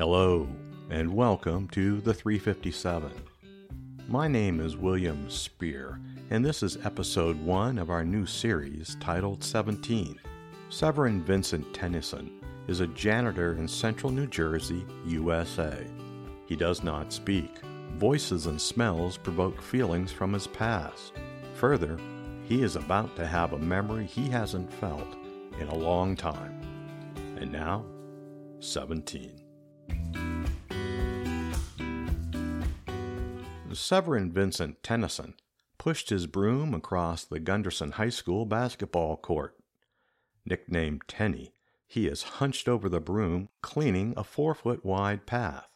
Hello, and welcome to the 357. My name is William Spear, and this is episode one of our new series titled 17. Severin Vincent Tennyson is a janitor in central New Jersey, USA. He does not speak. Voices and smells provoke feelings from his past. Further, he is about to have a memory he hasn't felt in a long time. And now, 17. Severin Vincent Tennyson pushed his broom across the Gunderson High School basketball court. Nicknamed Tenny, he is hunched over the broom, cleaning a four foot wide path.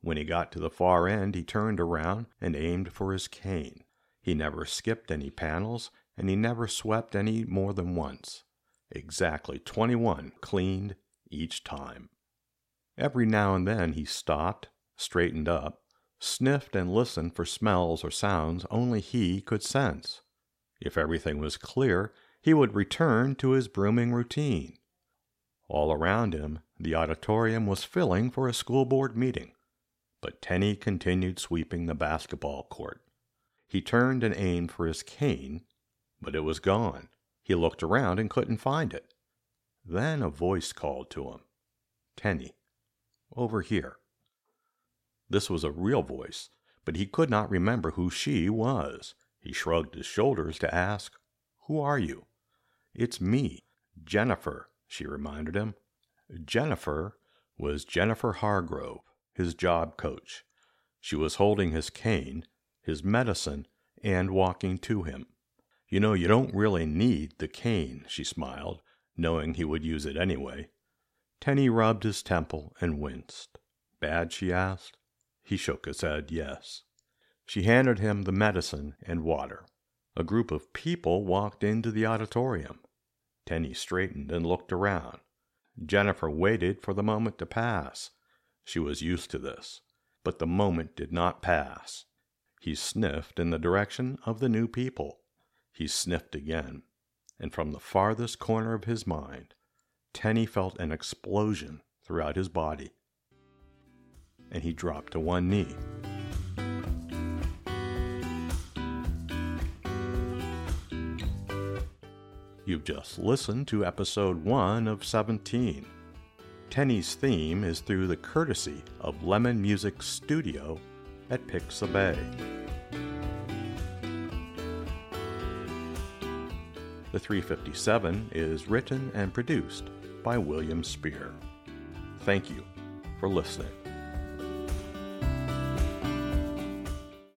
When he got to the far end, he turned around and aimed for his cane. He never skipped any panels, and he never swept any more than once. Exactly 21 cleaned each time. Every now and then he stopped, straightened up, sniffed and listened for smells or sounds only he could sense. If everything was clear, he would return to his brooming routine. All around him, the auditorium was filling for a school board meeting, but Tenny continued sweeping the basketball court. He turned and aimed for his cane, but it was gone. He looked around and couldn't find it. Then a voice called to him Tenny, over here. This was a real voice, but he could not remember who she was. He shrugged his shoulders to ask, Who are you? It's me, Jennifer, she reminded him. Jennifer was Jennifer Hargrove, his job coach. She was holding his cane, his medicine, and walking to him. You know, you don't really need the cane, she smiled, knowing he would use it anyway. Tenny rubbed his temple and winced. Bad, she asked. He shook his head, yes. She handed him the medicine and water. A group of people walked into the auditorium. Tenny straightened and looked around. Jennifer waited for the moment to pass. She was used to this. But the moment did not pass. He sniffed in the direction of the new people. He sniffed again, and from the farthest corner of his mind, Tenny felt an explosion throughout his body and he dropped to one knee. You've just listened to episode 1 of 17. Tenny's theme is through the courtesy of Lemon Music Studio at Pixabay. The 357 is written and produced by William Spear. Thank you for listening.